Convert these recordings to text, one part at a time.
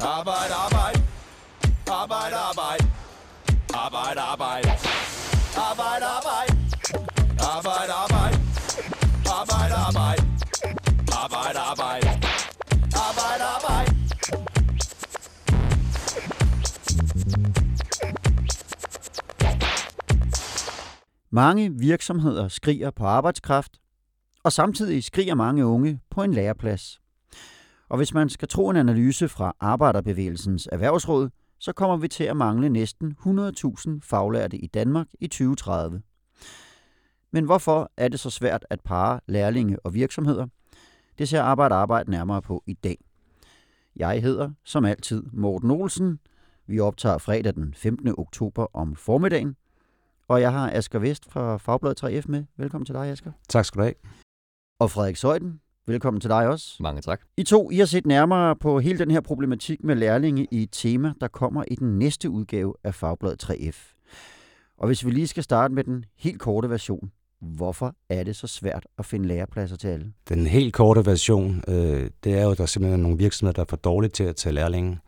Arbejde, arbejde. Arbejde, arbejde. Arbejde, arbejde. Arbejde, arbejde. Arbejde, arbejde. Arbejde, arbejde. Arbejde, arbejde. Arbejde, arbejde. Mange virksomheder skriger på arbejdskraft, og samtidig skriger mange unge på en læreplads. Og hvis man skal tro en analyse fra Arbejderbevægelsens Erhvervsråd, så kommer vi til at mangle næsten 100.000 faglærte i Danmark i 2030. Men hvorfor er det så svært at parre lærlinge og virksomheder? Det ser Arbejde Arbejde nærmere på i dag. Jeg hedder, som altid, Morten Olsen. Vi optager fredag den 15. oktober om formiddagen. Og jeg har Asger Vest fra Fagbladet 3F med. Velkommen til dig, Asger. Tak skal du have. Og Frederik Søjden. Velkommen til dig også. Mange tak. I to, I har set nærmere på hele den her problematik med lærlinge i et tema, der kommer i den næste udgave af Fagbladet 3F. Og hvis vi lige skal starte med den helt korte version. Hvorfor er det så svært at finde lærepladser til alle? Den helt korte version, øh, det er jo, at der simpelthen er nogle virksomheder, der er for dårlige til at tage lærlinge.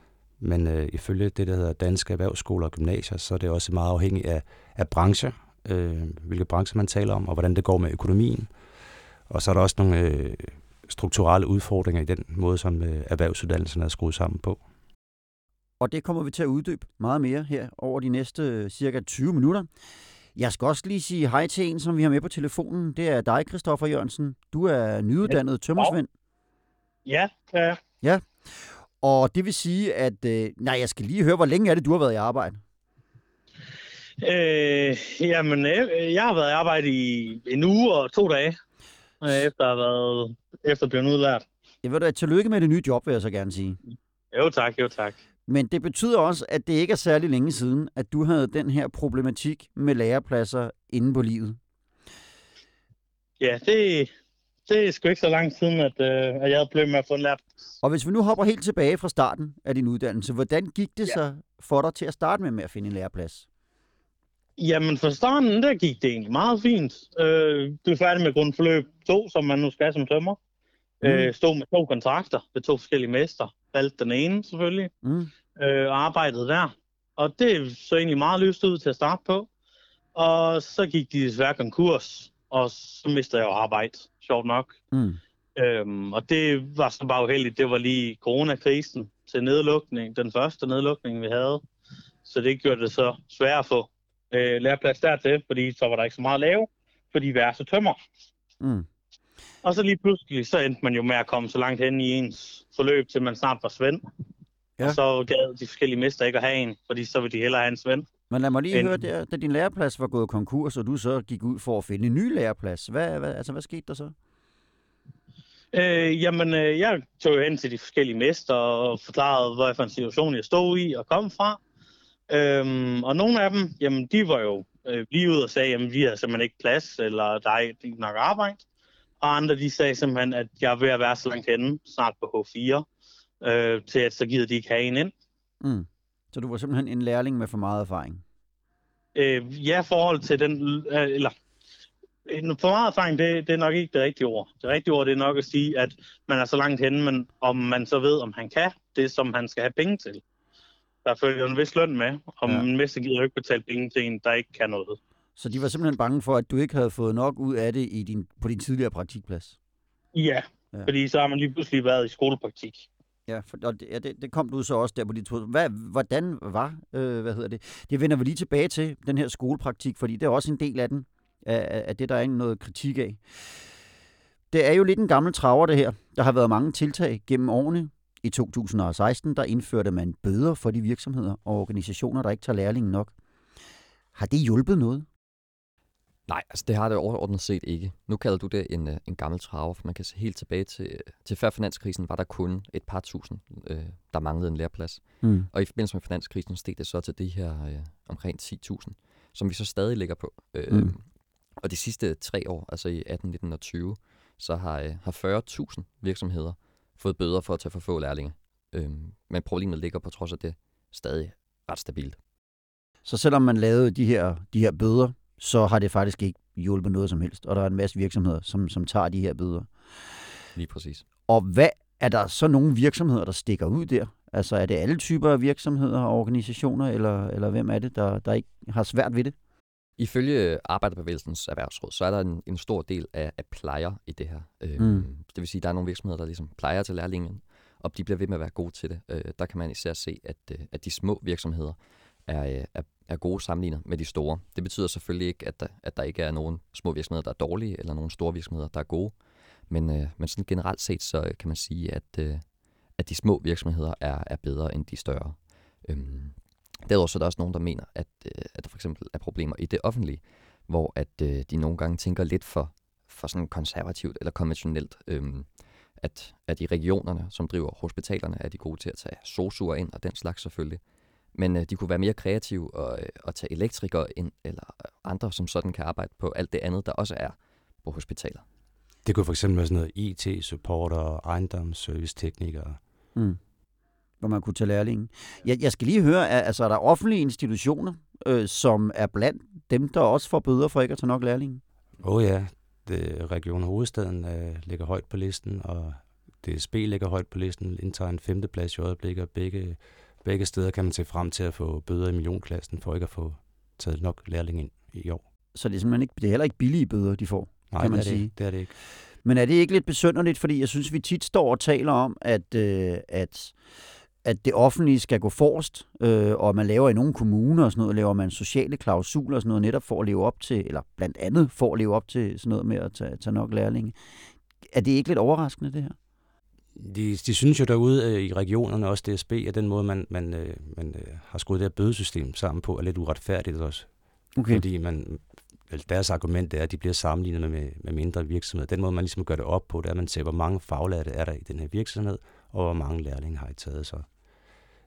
Men øh, ifølge det, der hedder Danske Erhvervsskoler og Gymnasier, så er det også meget afhængigt af, af brancher, øh, hvilke brancher man taler om, og hvordan det går med økonomien. Og så er der også nogle øh, strukturelle udfordringer i den måde, som øh, erhvervsuddannelserne er skruet sammen på. Og det kommer vi til at uddybe meget mere her over de næste øh, cirka 20 minutter. Jeg skal også lige sige hej til en, som vi har med på telefonen. Det er dig, Christoffer Jørgensen. Du er nyuddannet tømmersvend. Ja, ja. Ja. Og det vil sige, at... Øh, nej, jeg skal lige høre, hvor længe er det, du har været i arbejde? Øh, jamen, øh, jeg har været i arbejde i en uge og to dage, efter at have været efter at blive udlært. Jeg ved da, tillykke med det nye job, vil jeg så gerne sige. Jo tak, jo tak. Men det betyder også, at det ikke er særlig længe siden, at du havde den her problematik med lærepladser inde på livet. Ja, det, det er sgu ikke så lang siden, at, øh, at jeg havde blevet med at få en lært. Og hvis vi nu hopper helt tilbage fra starten af din uddannelse, hvordan gik det Ja. så for dig til at starte med med at finde en læreplads? Jamen, for starten, der gik det egentlig meget fint. Øh, du er færdig med grundforløb 2, som man nu skal som tømmer. Mm. Mm. Øh, stod med to kontrakter ved to forskellige mester. Valgte den ene, selvfølgelig. Mm. øh, og arbejdede der. Og det så egentlig meget lyst ud til at starte på. Og så gik de desværre konkurs, og så mistede jeg jo arbejde, sjovt nok. Mm. Øhm, og det var så bare uheldigt. Det var lige coronakrisen til nedlukning, den første nedlukning, vi havde. Så det gjorde det så svært at få øh, læreplads dertil, fordi så var der ikke så meget at lave for diverse tømmer. Mm. Og så lige pludselig, så endte man jo med at komme så langt hen i ens forløb, til man snart var svend. Ja. Og så gad de forskellige mester ikke at have en, fordi så ville de hellere have en svend. Men lad mig lige En- høre, der, da din læreplads var gået konkurs, og du så gik ud for at finde en ny læreplads. Hvad, hvad, altså, hvad skete der så? Øh, jamen, øh, jeg tog jo hen til de forskellige mester og forklarede, hvad for en situation jeg stod i og kom fra. Øhm, og nogle af dem, jamen, de var jo øh, lige ud og sagde, jamen, vi har simpelthen ikke plads, eller der er ikke nok arbejde. Og andre, de sagde simpelthen, at jeg er ved at være så langt henne, snart på H4, øh, til at så gider de ikke have en ind. Mm. Så du var simpelthen en lærling med for meget erfaring. Øh, ja, forhold til den, øh, eller for meget erfaring, det, det er nok ikke det rigtige ord. Det rigtige ord, det er nok at sige, at man er så langt henne, men om man så ved, om han kan det, som han skal have penge til. Der følger en vis løn med, og Ja. en mester gider jo ikke betale penge til en, der ikke kan noget. Så de var simpelthen bange for, at du ikke havde fået nok ud af det i din, på din tidligere praktikplads. Ja, Ja. fordi så har man lige pludselig været i skolepraktik. Ja, for, og det, ja, det, det kom du så også der på dit Hvad, hvordan var, øh, hvad hedder det? Det vender vi lige tilbage til, den her skolepraktik, fordi det er også en del af den, af af det, der er noget kritik af. Det er jo lidt en gammel traver, det her. Der har været mange tiltag gennem årene. I 2016, der indførte man bøder for de virksomheder og organisationer, der ikke tager lærlingen nok. Har det hjulpet noget? Nej, altså det har det overordnet set ikke. Nu kalder du det en, øh, en gammel traver, for man kan se helt tilbage til, til før finanskrisen, var der kun et par tusind, øh, der manglede en læreplads. Mm. Og i forbindelse med finanskrisen steg det så til de her øh, omkring 10.000, som vi så stadig ligger på. Øh, mm. Og de sidste tre år, altså i 18, 19 og 20, så har, øh, har 40.000 virksomheder fået bøder for at tage for få lærlinge. Øh, men problemet ligger på trods af det stadig ret stabilt. Så selvom man lavede de her, de her bøder, så har det faktisk ikke hjulpet noget som helst. Og der er en masse virksomheder, som, som tager de her bøder. Lige præcis. Og hvad er der så nogle virksomheder, der stikker ud der? Altså er det alle typer af virksomheder og organisationer, eller, eller hvem er det, der, der ikke har svært ved det? Ifølge Arbejderbevægelsens Erhvervsråd, så er der en, en stor del af, af plejer i det her. Øh, Mm. Det vil sige, at der er nogle virksomheder, der ligesom plejer til lærlingen, og de bliver ved med at være gode til det. Øh, der kan man især se, at, øh, at de små virksomheder er, øh, er, er gode sammenlignet med de store. Det betyder selvfølgelig ikke, at der, at der ikke er nogen små virksomheder, der er dårlige, eller nogen store virksomheder, der er gode. Men, øh, men sådan generelt set, så kan man sige, at, øh, at de små virksomheder er, er bedre end de større. Øhm, Derudover så er der også nogen, der mener, at, øh, at der for eksempel er problemer i det offentlige, hvor at øh, de nogle gange tænker lidt for, for sådan konservativt eller konventionelt. Øhm, at, at i regionerne, som driver hospitalerne, er de gode til at tage sosuer ind og den slags selvfølgelig. Men øh, de kunne være mere kreative og, øh, og tage elektrikere ind, eller andre, som sådan kan arbejde på alt det andet, der også er på hospitaler. Det kunne for eksempel være sådan noget IT-supporter, ejendomsserviceteknikere. Mm. Hvor man kunne tage lærlingen. Jeg, jeg skal lige høre, er, altså er der offentlige institutioner, øh, som er blandt dem, der også får bøder for ikke at tage nok lærlingen? Åh oh ja, det, Region Hovedstaden øh, ligger højt på listen, og DSB ligger højt på listen, indtager en femteplads i øjeblikket, og begge, begge steder kan man se frem til at få bøder i millionklassen for ikke at få taget nok lærling ind i år. Så det er simpelthen ikke, det er heller ikke billige bøder, de får. Nej, Kan man det er sige. Det, det er det ikke. Men er det ikke lidt besynderligt, fordi jeg synes, vi tit står og taler om, at, øh, at, at det offentlige skal gå forrest, øh, og man laver i nogle kommuner og sådan noget, laver man sociale klausuler og sådan noget, netop for at leve op til, eller blandt andet for at leve op til sådan noget med at tage, tage nok lærlinge. Er det ikke lidt overraskende, det her? De, de synes jo derude øh, i regionerne, også DSB, at den måde, man, man, øh, man øh, har skruet det her bødesystem sammen på, er lidt uretfærdigt også. Okay. Fordi man, deres argument er, at de bliver sammenlignet med, med mindre virksomheder. Den måde, man ligesom gør det op på, det er, at man ser, hvor mange faglærte er der i den her virksomhed, og hvor mange lærlinge har I taget så.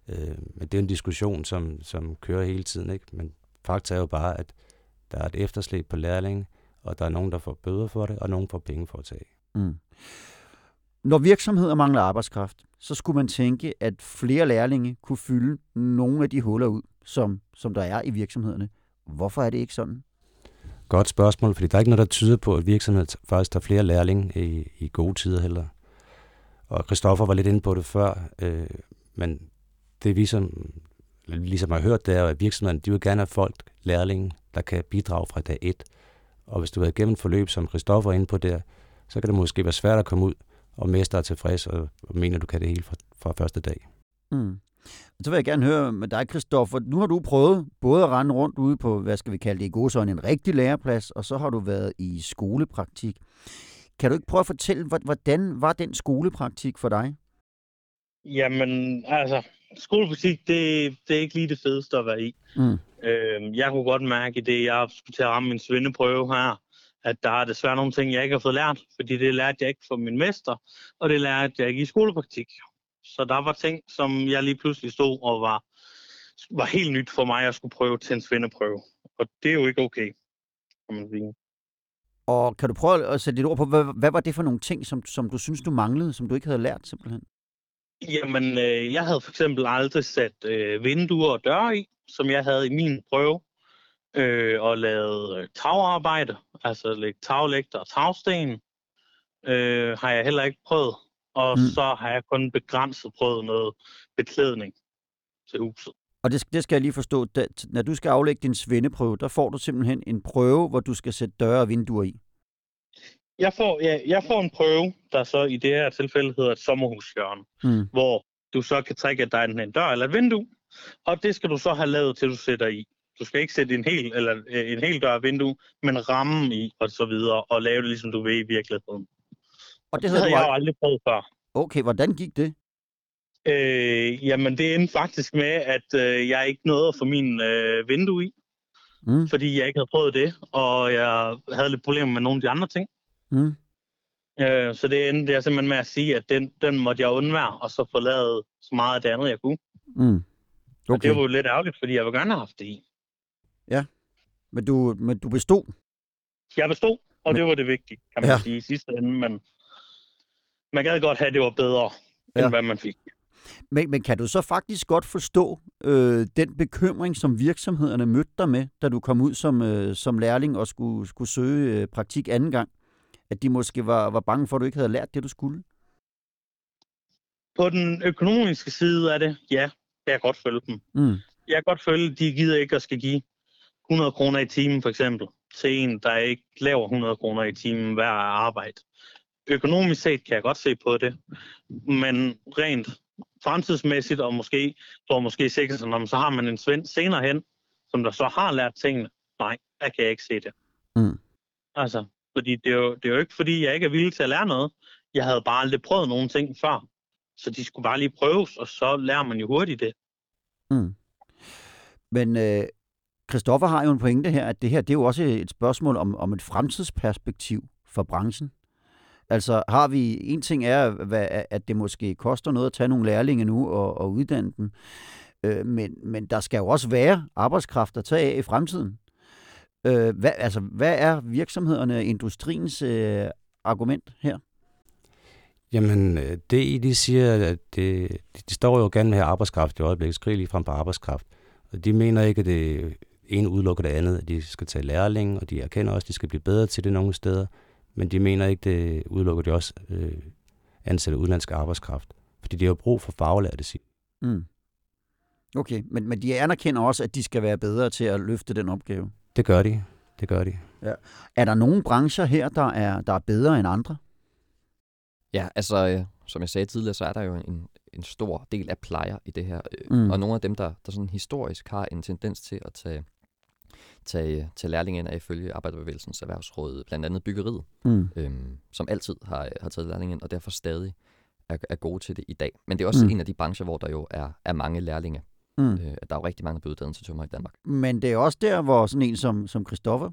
Øh, men det er en diskussion, som, som kører hele tiden. Ikke? Men fakta er jo bare, at der er et efterslæb på lærlinge, og der er nogen, der får bøder for det, og nogen får penge for at tage. Mm. Når virksomheder mangler arbejdskraft, så skulle man tænke, at flere lærlinge kunne fylde nogle af de huller ud, som, som der er i virksomhederne. Hvorfor er det ikke sådan? Godt spørgsmål, fordi der er ikke noget, der tyder på, at virksomheden faktisk tager flere lærlinge i, i gode tider heller. Og Christoffer var lidt inde på det før, øh, men det vi som, ligesom har hørt, det er, at virksomheden de vil gerne have folk, lærlinge, der kan bidrage fra dag et. Og hvis du har været igennem et forløb, som Christoffer er inde på der, så kan det måske være svært at komme ud og mest er tilfreds og, og mener, du kan det hele fra, fra første dag. Mm. Så vil jeg gerne høre med dig, Christoffer. Nu har du prøvet både at rende rundt ude på, hvad skal vi kalde det i gode sådan, en rigtig læreplads, og så har du været i skolepraktik. Kan du ikke prøve at fortælle, hvor- hvordan var den skolepraktik for dig? Jamen, altså, skolepolitik, det, det er ikke lige det fedeste at være i. Mm. Øh, jeg kunne godt mærke i det, jeg skulle til at ramme min svendeprøve her, at der er desværre nogle ting, jeg ikke har fået lært, fordi det lærte jeg ikke fra min mester, og det lærte jeg ikke i skolepraktik. Så der var ting, som jeg lige pludselig stod og var, var helt nyt for mig at skulle prøve til en svendeprøve. Og det er jo ikke okay, kan man sige. Og kan du prøve at sætte lidt ord på, hvad, hvad var det for nogle ting, som, som du synes, du manglede, som du ikke havde lært simpelthen? Jamen, øh, jeg havde for eksempel aldrig sat øh, vinduer og døre i, som jeg havde i min prøve, øh, og lavet øh, tagarbejde, altså lægge taglægter og tagsten, øh, har jeg heller ikke prøvet. Og Mm. mm. så har jeg kun begrænset prøvet noget beklædning til huset. Og det, det skal jeg lige forstå. Da, når du skal aflægge din svendeprøve, der får du simpelthen en prøve, hvor du skal sætte døre og vinduer i. Jeg får, ja, jeg får en prøve, der så i det her tilfælde hedder et sommerhushjørne, Mm. hvor du så kan trække, at der er enten en dør eller et vindue, og det skal du så have lavet, til du sætter i. Du skal ikke sætte en hel, eller, øh, en hel dør og vindue, men rammen i, og så videre, og lave det, ligesom du vil i virkeligheden. Og det Det havde havde du jeg jo aldrig prøvet før. Okay, hvordan gik det? Øh, jamen, det endte faktisk med, at øh, jeg ikke nåede at få min øh, vindue i, Mm. fordi jeg ikke havde prøvet det, og jeg havde lidt problemer med nogle af de andre ting. Mm. Øh, så det endte jeg simpelthen med at sige, at den, den måtte jeg undvære, og så lavet så meget af det andet, jeg kunne. Mm. Okay. Okay, Det var jo lidt ærgerligt, fordi jeg ville gerne have haft det i. men, du, men du bestod. Jeg bestod, og Men- det var det vigtige, kan man Ja. ja. sige i sidste ende, men man gad godt have, at det var bedre, end Ja. hvad man fik. Men, men kan du så faktisk godt forstå øh, den bekymring, som virksomhederne mødte dig med, da du kom ud som, øh, som lærling og skulle, skulle søge øh, praktik anden gang? At de måske var, var bange for, at du ikke havde lært det, du skulle? På den økonomiske side af det, ja, jeg kan godt følge dem. Mm. Jeg kan godt følge, at de gider ikke at skal give 100 kroner i timen for eksempel, til en, der ikke laver 100 kroner i timen hver arbejde. Økonomisk set kan jeg godt se på det, men rent fremtidsmæssigt, og måske, tror måske sikkert sådan, så har man en svend senere hen, som der så har lært tingene. Nej, der kan jeg ikke se det. Mm. Altså, fordi det er, jo, det er jo ikke, fordi jeg ikke er villig til at lære noget. Jeg havde bare aldrig prøvet nogen ting før. Så de skulle bare lige prøves, og så lærer man jo hurtigt det. Mm. Men øh, Christoffer har jo en pointe her, at det her det er jo også et spørgsmål om, om et fremtidsperspektiv for branchen. Altså har vi, en ting er, hvad, at det måske koster noget at tage nogle lærlinge nu og, og uddanne dem, øh, men, men der skal jo også være arbejdskraft at tage af i fremtiden. Øh, hvad, altså, hvad er virksomhederne, industriens øh, argument her? Jamen, øh, det I de siger, at det, de står jo gerne med her arbejdskraft i øjeblikket, skriger lige frem på arbejdskraft. Og de mener ikke, at det ene udelukker det andet, at de skal tage lærling, og de erkender også, at de skal blive bedre til det nogle steder. Men de mener ikke, det udelukker de også øh, ansætte udenlandsk arbejdskraft. Fordi de har brug for faglærte, siger Mm. Okay, men, men de anerkender også, at de skal være bedre til at løfte den opgave. Det gør de. Det gør de. Er der nogle brancher her, der er, der er bedre end andre? Ja, altså, øh, som jeg sagde tidligere, så er der jo en, en stor del af plejer i det her. Øh, Mm. Og nogle af dem, der, der sådan historisk har en tendens til at tage, tage, tage lærlinge ind, er ifølge Arbejderbevægelsens Erhvervsråd, blandt andet byggeriet, Mm. øhm, som altid har, har taget lærlinge ind, og derfor stadig er, er gode til det i dag. Men det er også mm. en af de brancher, hvor der jo er, er mange lærlinge. Mm. Øh, der er jo rigtig mange, der bliver til tømmer i Danmark. Men det er også der, hvor sådan en som, som Christoffer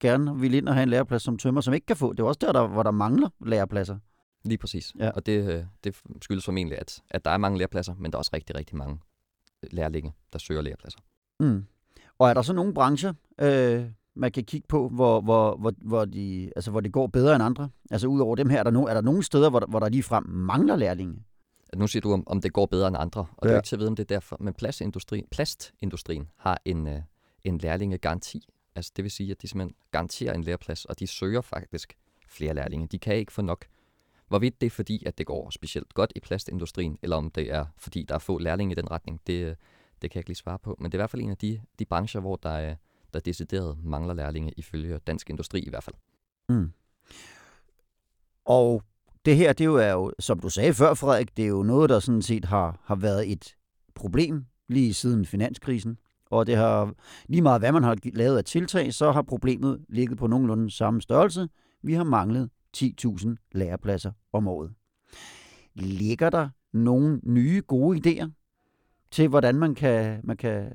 gerne vil ind og have en læreplads som tømmer, som ikke kan få. Det er også der, der hvor der mangler lærepladser. Lige præcis. Ja. Og det, øh, det skyldes formentlig, at, at der er mange lærepladser, men der er også rigtig, rigtig mange lærlinge, der søger lærepladser. Mm. Og er der så nogle brancher, øh, man kan kigge på, hvor, hvor, hvor, hvor, de, altså, hvor det går bedre end andre? Altså ud over dem her, er der, no, er der nogle steder, hvor, der- hvor der ligefrem mangler lærlinge? Nu siger du, om, om det går bedre end andre, og ja. det er ikke til at vide, om det er derfor. Men plastindustri, plastindustrien har en, øh, en lærlingegaranti. Altså det vil sige, at de simpelthen garanterer en læreplads, og de søger faktisk flere lærlinge. De kan ikke få nok. Hvorvidt det er fordi, at det går specielt godt i plastindustrien, eller om det er fordi, der er få lærlinge i den retning, det, øh, det kan jeg ikke lige svare på. Men det er i hvert fald en af de, de brancher, hvor der, er, der decideret mangler lærlinge, ifølge Dansk Industri i hvert fald. Mm. Og det her, det jo, er jo, som du sagde før, Frederik, det er jo noget, der sådan set har, har været et problem lige siden finanskrisen. Og det har lige meget, hvad man har lavet af tiltag, så har problemet ligget på nogenlunde samme størrelse. Vi har manglet 10.000 lærepladser om året. Ligger der nogle nye gode idéer til, hvordan man kan, man kan,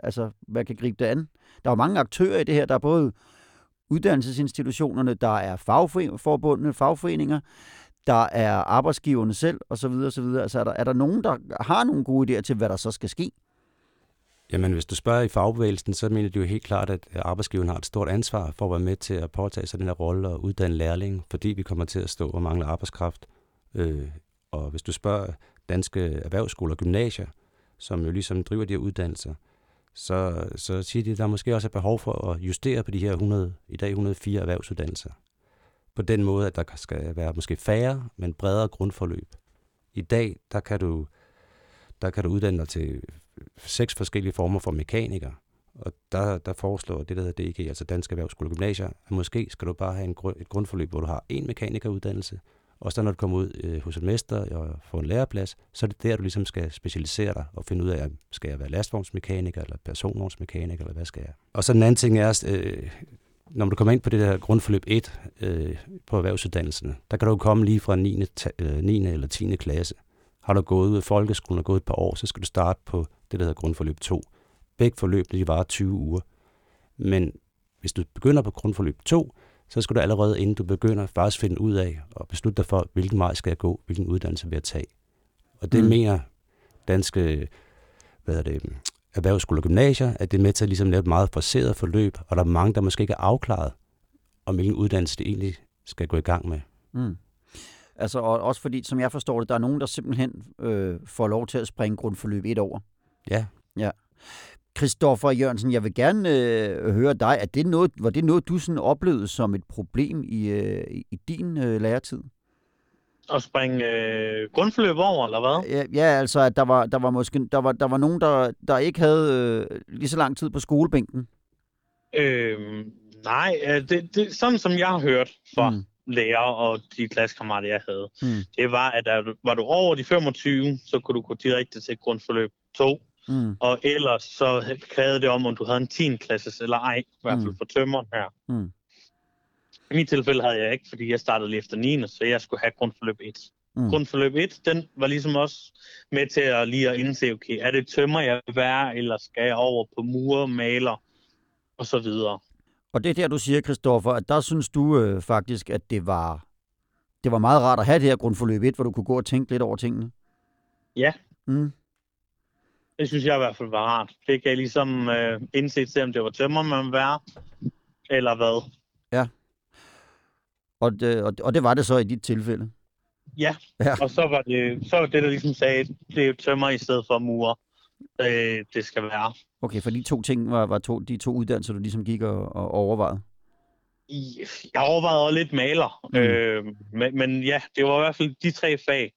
altså, man kan gribe det an? Der er jo mange aktører i det her. Der er både uddannelsesinstitutionerne, der er fagforbundene, fagforeninger, der er arbejdsgiverne selv, og så videre, og så videre. Altså er der, er der nogen, der har nogle gode idéer til, hvad der så skal ske? Jamen, hvis du spørger i fagbevægelsen, så mener de jo helt klart, at arbejdsgiveren har et stort ansvar for at være med til at påtage sig den her rolle og uddanne lærlinge, fordi vi kommer til at stå og mangle arbejdskraft. Øh, og hvis du spørger danske erhvervsskoler og gymnasier, som jo ligesom driver de her uddannelser, så, så siger de, at der måske også er behov for at justere på de her 100, i dag 104 erhvervsuddannelser. På den måde, at der skal være måske færre, men bredere grundforløb. I dag, der kan du, der kan du uddanne dig til seks forskellige former for mekaniker. Og der, der foreslår det, der hedder DG, altså Dansk Erhvervsskole og Gymnasier, at måske skal du bare have en, et grundforløb, hvor du har en mekanikeruddannelse, og så når du kommer ud øh, hos en mester og får en læreplads, så er det der, du ligesom skal specialisere dig og finde ud af, skal jeg være lastvognsmekaniker, eller personvognsmekaniker, eller hvad skal jeg? Og så den anden ting er, øh, når du kommer ind på det der grundforløb 1 øh, på erhvervsuddannelsen, der kan du jo komme lige fra 9. ta- øh, 9. eller 10. klasse. Har du gået ud af folkeskolen og gået et par år, så skal du starte på det, der hedder grundforløb 2. Begge forløb, de varer 20 uger. Men hvis du begynder på grundforløb 2, så skal du allerede, inden du begynder, faktisk finde ud af og beslutte dig for, hvilken vej skal jeg gå, hvilken uddannelse vil jeg tage. Og det Mm. mm. mener danske hvad er det, erhvervsskoler og gymnasier, at det er med til at ligesom lave et meget forceret forløb, og der er mange, der måske ikke er afklaret, om hvilken uddannelse det egentlig skal gå i gang med. Mm. Altså og også fordi, som jeg forstår det, der er nogen, der simpelthen øh, får lov til at springe grundforløb et over. Ja, Christoffer Jørgensen, jeg vil gerne øh, høre dig. Er det noget, var det noget, du sådan oplevede som et problem i, øh, i din øh, læretid? At springe øh, grundforløb over, eller hvad? Ja, ja altså, at der var, der var måske der var, der var nogen, der, der ikke havde øh, lige så lang tid på skolebænken. Øh, nej, det, det, sådan som jeg har hørt fra Mm. mm. lærer og de klassekammerater, jeg havde, Mm. det var, at der, var du over de 25, så kunne du gå direkte til grundforløb 2. Mm. Og ellers så krævede det om, om du havde en 10. klasses eller ej, i hvert fald Mm. for tømmeren her. Mm. I mit tilfælde havde jeg ikke, fordi jeg startede lige efter 9. Så jeg skulle have grundforløb 1. Mm. Grundforløb 1, den var ligesom også med til at lige at indse, okay, er det tømmer, jeg vil være, eller skal jeg over på mure, maler og så videre. Og det er der, du siger, Christoffer, at der synes du øh, faktisk, at det var, det var meget rart at have det her grundforløb 1, hvor du kunne gå og tænke lidt over tingene. Ja. Mm. Det synes jeg i hvert fald var rart. Det kan jeg ligesom øh, indse til, om det var tømmer, man være, eller hvad. Og, det, og, og det var det så i dit tilfælde. Ja, Ja. og så var det, så var det der ligesom sagde, det er tømmer i stedet for mure, øh, det skal være. Okay, for de to ting var, var to, de to uddannelser, du ligesom gik og, og overvejede. Jeg overvejede også lidt maler, mm. øh, men, men ja, det var i hvert fald de tre fag,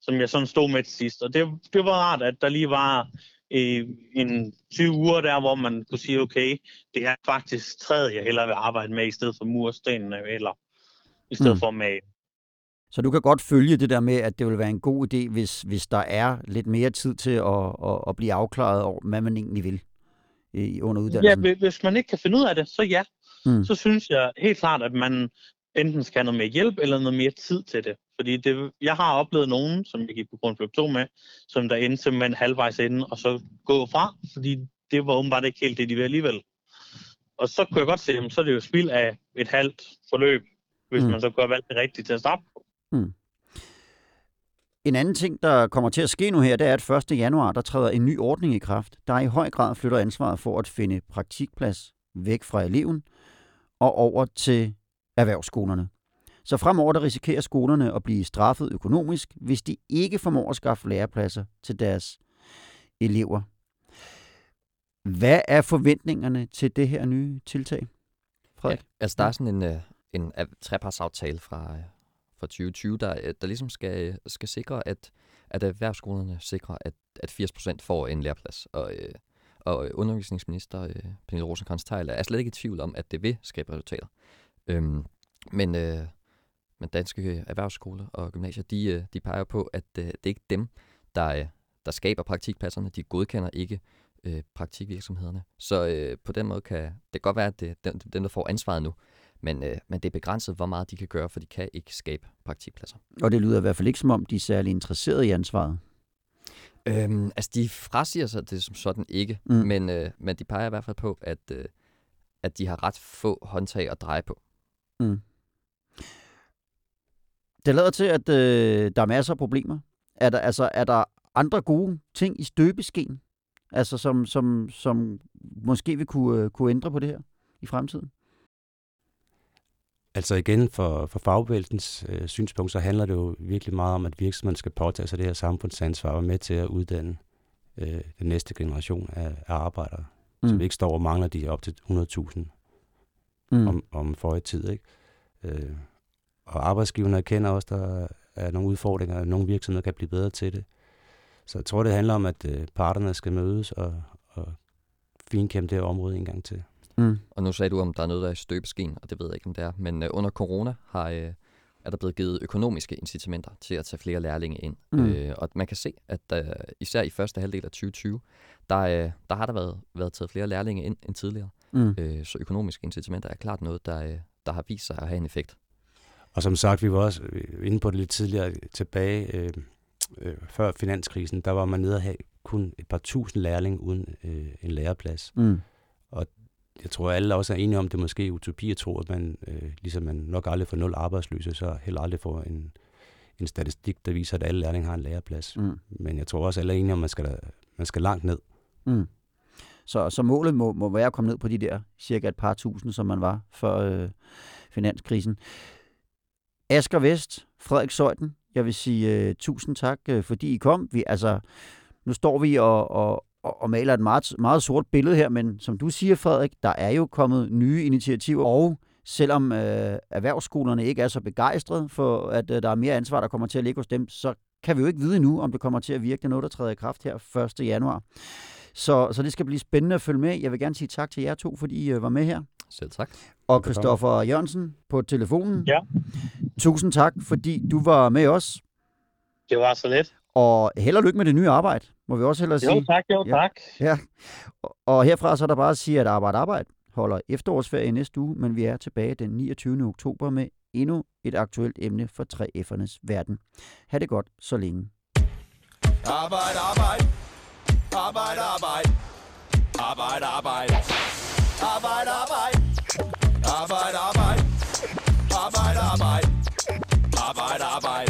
som jeg sådan stod med til sidst. Og det, det var rart, at der lige var øh, en 20 uger der, hvor man kunne sige, okay, det er faktisk træet, jeg hellere vil arbejde med, i stedet for murstenene, eller i stedet Mm. for med. Så du kan godt følge det der med, at det vil være en god idé, hvis, hvis der er lidt mere tid til at, at, at blive afklaret over, hvad man egentlig vil i, under Ja, uddannelsen. hvi- hvis man ikke kan finde ud af det, så ja. Mm. Så synes jeg helt klart, at man enten skal have noget mere hjælp, eller noget mere tid til det. Fordi det, jeg har oplevet nogen, som jeg gik på grundforløb 2 med, som der endte simpelthen halvvejs inden, og så gå fra, fordi det var åbenbart ikke helt det, de ville alligevel. Og så kunne jeg godt se, at så er det jo spild af et halvt forløb, hvis Mm. mm. man så kunne have valgt det rigtigt til at starte på. En anden ting, der kommer til at ske nu her, det er, at 1. januar, der træder en ny ordning i kraft, der i høj grad flytter ansvaret for at finde praktikplads væk fra eleven og over til erhvervsskolerne. Så fremover der risikerer skolerne at blive straffet økonomisk, hvis de ikke formår at skaffe lærepladser til deres elever. Hvad er forventningerne til det her nye tiltag? Frederik? Ja, altså der er sådan en, øh, en trepartsaftale fra, fra 2020, der, øh, der ligesom skal, øh, skal sikre, at, at erhvervsskolerne sikrer, at, at 80% får en læreplads. Og, øh, og undervisningsminister øh, Pernille rosenkrantz er slet ikke i tvivl om, at det vil skabe resultater. Øhm, men, øh, men danske erhvervsskoler og gymnasier, de, øh, de peger på, at øh, det er ikke dem, der, øh, der skaber praktikpladserne. De godkender ikke øh, praktikvirksomhederne. Så øh, på den måde kan det godt være, at det dem, den, den, der får ansvaret nu. Men, øh, men det er begrænset, hvor meget de kan gøre, for de kan ikke skabe praktikpladser. Og det lyder i hvert fald ikke som om, de er særlig interesserede i ansvaret. Øhm, altså, de frasiger sig det som sådan ikke, Mm. men, øh, men de peger i hvert fald på, at, øh, at de har ret få håndtag at dreje på. Mm. Det lader til, at øh, der er masser af problemer. Er der, altså, er der andre gode ting i støbeskeen, altså, som, som, som måske vil kunne, øh, kunne ændre på det her i fremtiden? Altså igen, for, for fagbevægelsens øh, synspunkt, så handler det jo virkelig meget om, at virksomheden skal påtage sig det her samfundsansvar og være med til at uddanne øh, den næste generation af, af arbejdere. Mm. Så vi ikke står og mangler de op til 100.000 mm. om, om forrige tid. Ikke? Øh, og arbejdsgiverne erkender også, der er nogle udfordringer, at nogle virksomheder kan blive bedre til det. Så jeg tror, det handler om, at øh, parterne skal mødes og, og finkæmpe det her område en gang til. Mm. Og nu sagde du, om der er noget, der er i støbeskeen, og det ved jeg ikke, om det er. Men øh, under corona har, øh, er der blevet givet økonomiske incitamenter til at tage flere lærlinge ind. Mm. Øh, og man kan se, at øh, især i første halvdel af 2020, der, øh, der har der været, været taget flere lærlinge ind end tidligere. Mm. Øh, så økonomiske incitamenter er klart noget, der, øh, der har vist sig at have en effekt. Og som sagt, vi var også øh, inde på det lidt tidligere tilbage, øh, øh, før finanskrisen, der var man nede at have kun et par tusind lærling uden øh, en læreplads. Mm. Jeg tror, alle også er enige om, det måske er utopi at tro, at man, øh, ligesom man nok aldrig får nul arbejdsløse, så heller aldrig får en, en statistik, der viser, at alle lærlinge har en læreplads. Mm. Men jeg tror også, alle er enige om, at man skal, man skal langt ned. Mm. Så, så målet må, må være at komme ned på de der cirka et par tusind, som man var før øh, finanskrisen. Asger Vest, Frederik Søjden, jeg vil sige øh, tusind tak, øh, fordi I kom. Vi, altså, nu står vi og, og, og, og maler et meget, meget sort billede her, men som du siger, Frederik, der er jo kommet nye initiativer, og selvom øh, erhvervsskolerne ikke er så begejstrede for, at øh, der er mere ansvar, der kommer til at ligge hos dem, så kan vi jo ikke vide endnu, om det kommer til at virke. Det er noget, der træder i kraft her 1. januar. Så, så det skal blive spændende at følge med. Jeg vil gerne sige tak til jer to, fordi I øh, var med her. Selv tak. Og Christoffer Jørgensen på telefonen. Ja. Tusind tak, fordi du var med os. Det var så let. Og held og lykke med det nye arbejde, må vi også hellere sige. Jo tak, jo ja. tak. Ja. Og herfra så er der bare at sige, at Arbejde Arbejde holder efterårsferie næste uge, men vi er tilbage den 29. oktober med endnu et aktuelt emne for 3F'ernes verden. Ha' det godt så længe. Arbejde, arbejde. Arbejde, arbejde. Arbejde, arbejde. Arbejde, arbejde. Arbejde, arbejde. Arbejde, arbejde. Arbejde, arbejde.